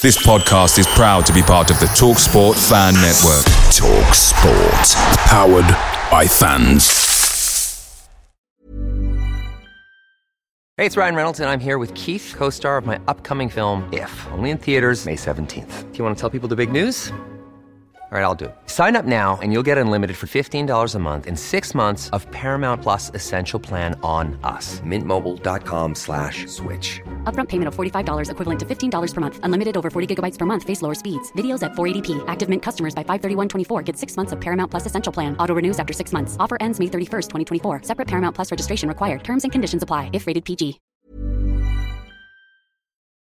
This podcast is proud to be part of the TalkSport Fan Network. TalkSport. Powered by fans. Hey, it's Ryan Reynolds, and I'm here with Keith, co star of my upcoming film, If, only in theaters, May 17th. Do you want to tell people the big news? All right, I'll do it. Sign up now and you'll get unlimited for $15 a month in six months of Paramount Plus Essential Plan on us. Mintmobile.com slash switch. Upfront payment of $45 equivalent to $15 per month. Unlimited over 40 gigabytes per month. Face lower speeds. Videos at 480p. Active Mint customers by 531.24 get six months of Paramount Plus Essential Plan. Auto renews after six months. Offer ends May 31st, 2024. Separate Paramount Plus registration required. Terms and conditions apply if rated PG.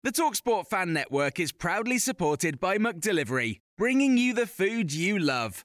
The TalkSport Fan Network is proudly supported by Delivery, bringing you the food you love.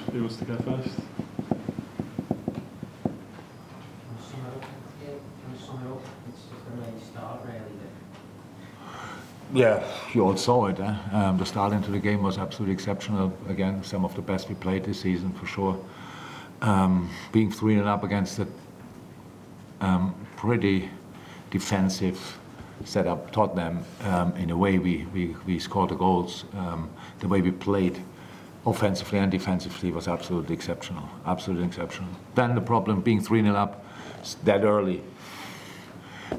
who wants to go first? Yeah, you all saw it. Eh? Um, the start into the game was absolutely exceptional. Again, some of the best we played this season for sure. Um, being 3 0 up against a um, pretty defensive setup Tottenham, um, in a way we, we, we scored the goals. Um, the way we played offensively and defensively was absolutely exceptional. Absolutely exceptional. Then the problem being 3 0 up that early.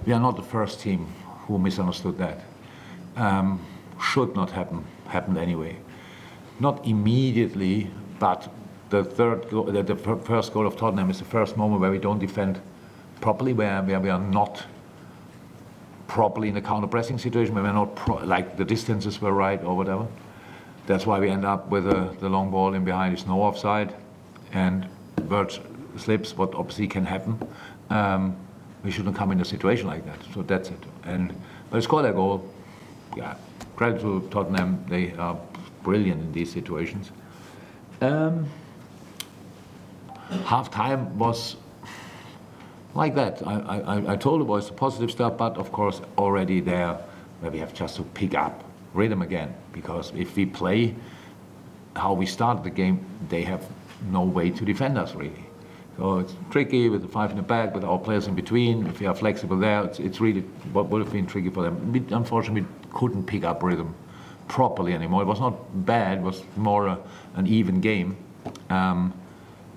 We are not the first team who misunderstood that um, should not happen happened anyway. Not immediately, but the third the, the first goal of Tottenham is the first moment where we don't defend properly, where, where we are not properly in a counter pressing situation, where we're not pro- like the distances were right or whatever. That's why we end up with a, the long ball in behind is no offside, and Birch slips, what obviously can happen. Um, we shouldn't come in a situation like that. So that's it. And but we scored a goal. Yeah, credit to Tottenham. They are brilliant in these situations. Um, half time was like that. I, I, I told the boys the positive stuff, but of course already there where we have just to pick up rhythm again. Because if we play how we started the game, they have no way to defend us really. So it's tricky with the five in the back, with our players in between. If we are flexible there, it's, it's really what would have been tricky for them. We, unfortunately, we couldn't pick up rhythm properly anymore. It was not bad. It was more a, an even game um,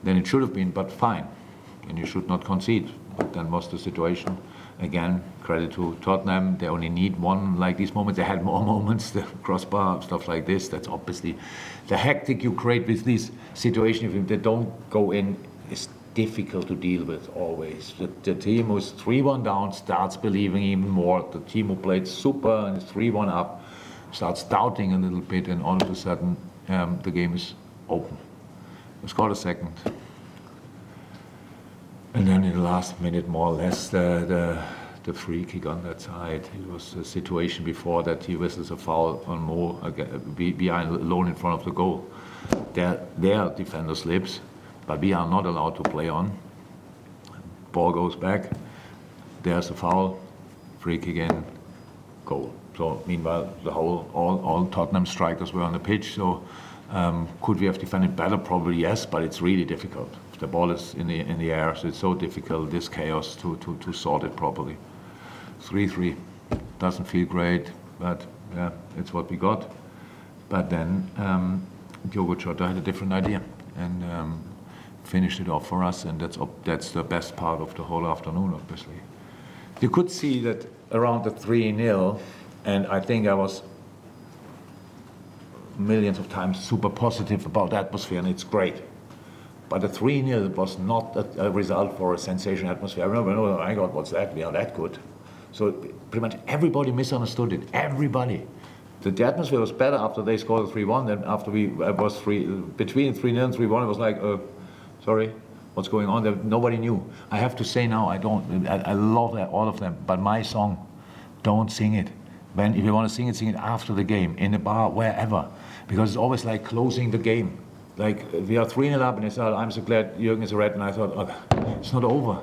than it should have been, but fine. And you should not concede. But then was the situation. Again, credit to Tottenham. They only need one like these moments. They had more moments, the crossbar, stuff like this. That's obviously the hectic you create with these situations. If they don't go in, it's difficult to deal with always. The, the team who's 3 1 down starts believing even more. The team who played super and is 3 1 up starts doubting a little bit, and all of a sudden um, the game is open. We scored a second. And then in the last minute, more or less, the, the, the free kick on that side. It was a situation before that he whistles a foul on Mo behind, alone in front of the goal. Their, their defender slips, but we are not allowed to play on. Ball goes back. There's a foul. Free kick in. Goal. So meanwhile, the whole all, all Tottenham strikers were on the pitch. So um, could we have defended better? Probably yes, but it's really difficult. The ball is in the in the air, so it's so difficult this chaos to to, to sort it properly. Three three doesn't feel great, but yeah, it's what we got. But then um, Diogo Jota had a different idea and um, finished it off for us, and that's op- that's the best part of the whole afternoon, obviously. You could see that around the 3 0, and I think I was millions of times super positive about the atmosphere, and it's great. But the 3 0 was not a, a result for a sensational atmosphere. I remember, oh my God, what's that? We are that good. So pretty much everybody misunderstood it. Everybody. the, the atmosphere was better after they scored 3-1 than after we uh, was three between 3-0 and 3-1. It was like, uh, sorry, what's going on? There, nobody knew. I have to say now, I don't. I, I love that, all of them, but my song, don't sing it. When if you want to sing it, sing it after the game in a bar, wherever, because it's always like closing the game. Like we are 3 0 up, and I thought, I'm so glad Jürgen is a red, and I thought, oh, it's not over.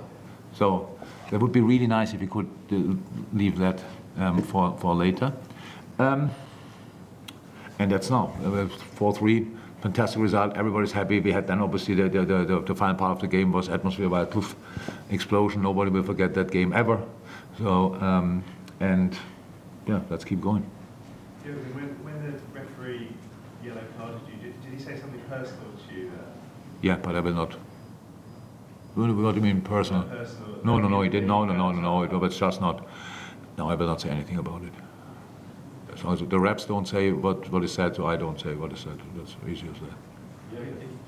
So that would be really nice if you could uh, leave that um, for for later. Um, and that's now. 4 3, fantastic result. Everybody's happy. We had then obviously the, the, the, the final part of the game was atmosphere by poof explosion. Nobody will forget that game ever. So, um, and yeah, let's keep going. Yeah, when, when the referee yellow carded you, did, did he say something personal to you there? Yeah, but I will not. What do you mean personal? Personal. No, no, no, he didn't. No, no, no, no, no. It was just not. No, I will not say anything about it. As long as the reps don't say what, what is said, so I don't say what is said. That's easy as that.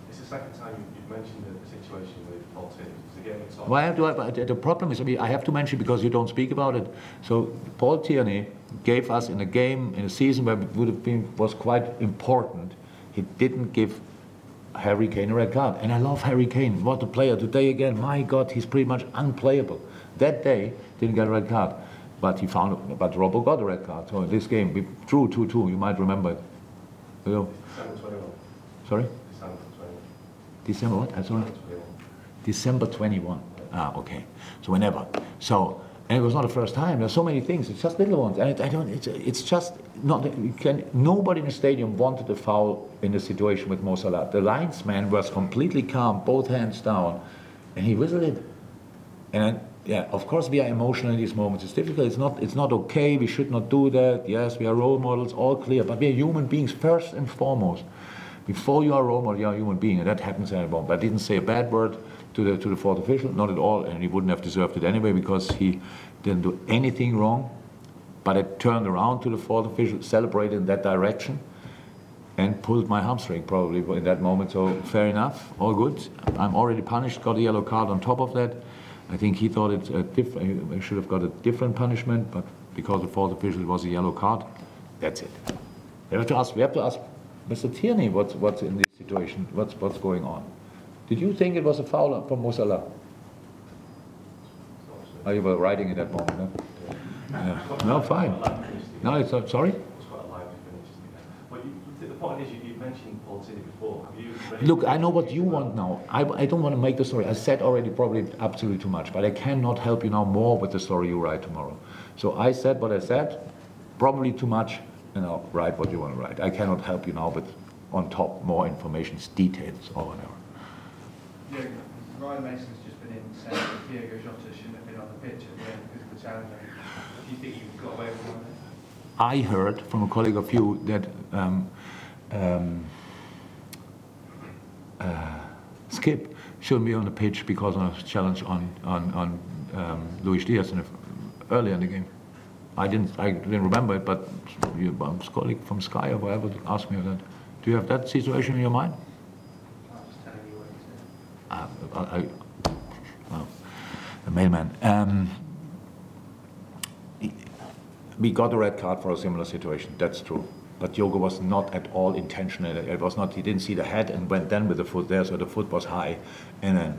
It's the second time you've mentioned the situation with Paul Tierney. Again, Why have to, but the problem is, I mean, I have to mention because you don't speak about it. So Paul Tierney gave us in a game, in a season where it would have been, was quite important, he didn't give Harry Kane a red card. And I love Harry Kane. What a player. Today again, my God, he's pretty much unplayable. That day, didn't get a red card. But he found, but Robbo got a red card. So in this game, we drew 2-2. You might remember it. You know, sorry? December 21. What? I'm? December 21. Ah, okay. So whenever. So, and it was not the first time. There's so many things. It's just little ones, and it, I don't. It's, it's just not. You can. Nobody in the stadium wanted a foul in the situation with Mo Salah. The linesman was completely calm, both hands down, and he whistled it. And yeah, of course we are emotional in these moments. It's difficult. It's not. It's not okay. We should not do that. Yes, we are role models. All clear. But we are human beings first and foremost. Before you are role model, you are a human being, and that happens at But I didn't say a bad word to the to the fourth official, not at all, and he wouldn't have deserved it anyway because he didn't do anything wrong. But I turned around to the fourth official, celebrated in that direction, and pulled my hamstring probably in that moment. So fair enough, all good. I'm already punished, got a yellow card on top of that. I think he thought it I should have got a different punishment, but because the fourth official was a yellow card, that's it. Have to ask. We have to ask Mr. Tierney what's what's in this situation. What's what's going on? Did you think it was a foul from Mo Salah? Oh, you were riding in that moment. No, yeah. no fine. No, it's not, sorry. Look, I know what you want now. I, I don't want to make the story. I said already probably absolutely too much, but I cannot help you now more with the story you write tomorrow. So I said what I said, probably too much, and I'll write what you want to write. I cannot help you now with on top more information, details, or whatever. Yeah, Ryan Mason's just been in saying that Diogo Jota shouldn't have been on the pitch at the end because of the challenge. Do you think you got away with? I heard from a colleague of you that um, um, uh, Skipp shouldn't be on the pitch because of a challenge on on, on um, Luis Diaz in the, earlier in the game. I didn't I didn't remember it, but your colleague from Sky or whatever asked me that. Do you have that situation in your mind? I I, well, the mailman. Um, we got a red card for a similar situation. That's true. But Diogo was not at all intentional. It was not. He didn't see the head and went then with the foot there, so the foot was high, and then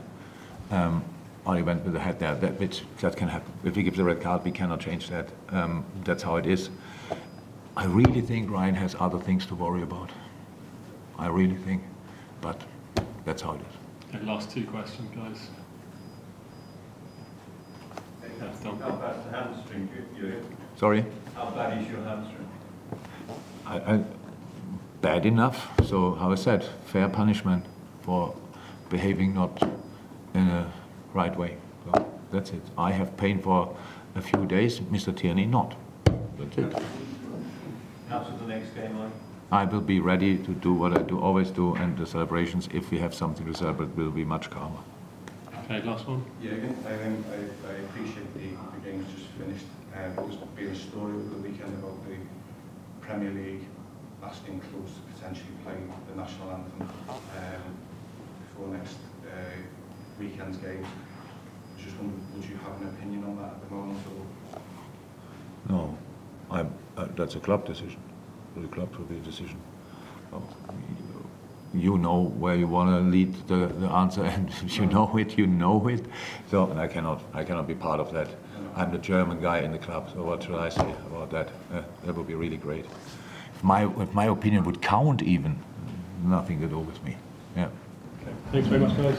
um, only went with the head there. That which that can happen. If we give the red card, we cannot change that. Um, that's how it is. I really think Ryan has other things to worry about. I really think, but that's how it is. Okay, last two questions, guys. Yeah, How bad's the hamstring, you, you, Sorry. how bad is your hamstring? I, I, bad enough. So, how I said, fair punishment for behaving not in a right way. So that's it. I have pain for a few days. Mr. Tierney not. That's it. How's the next game like? I will be ready to do what I do always do, and the celebrations, if we have something to celebrate, will be much calmer. Okay, last one. Yeah, again, I, um, I, I appreciate the, the game's just finished. Um, there's been a story over the weekend about the Premier League asking clubs to potentially play the national anthem um, before next uh, weekend's game. I just wondered, would you have an opinion on that at the moment? Or? No, I, uh, that's a club decision. the club will be the decision. Oh, you know where you want to lead the, the answer, and if you know it, you know it. So, and I cannot, I cannot be part of that. I'm the German guy in the club, so what should I say about that? Uh, that would be really great. If my, if my opinion would count even, nothing to do with me. Yeah. Okay. Thanks very much, guys.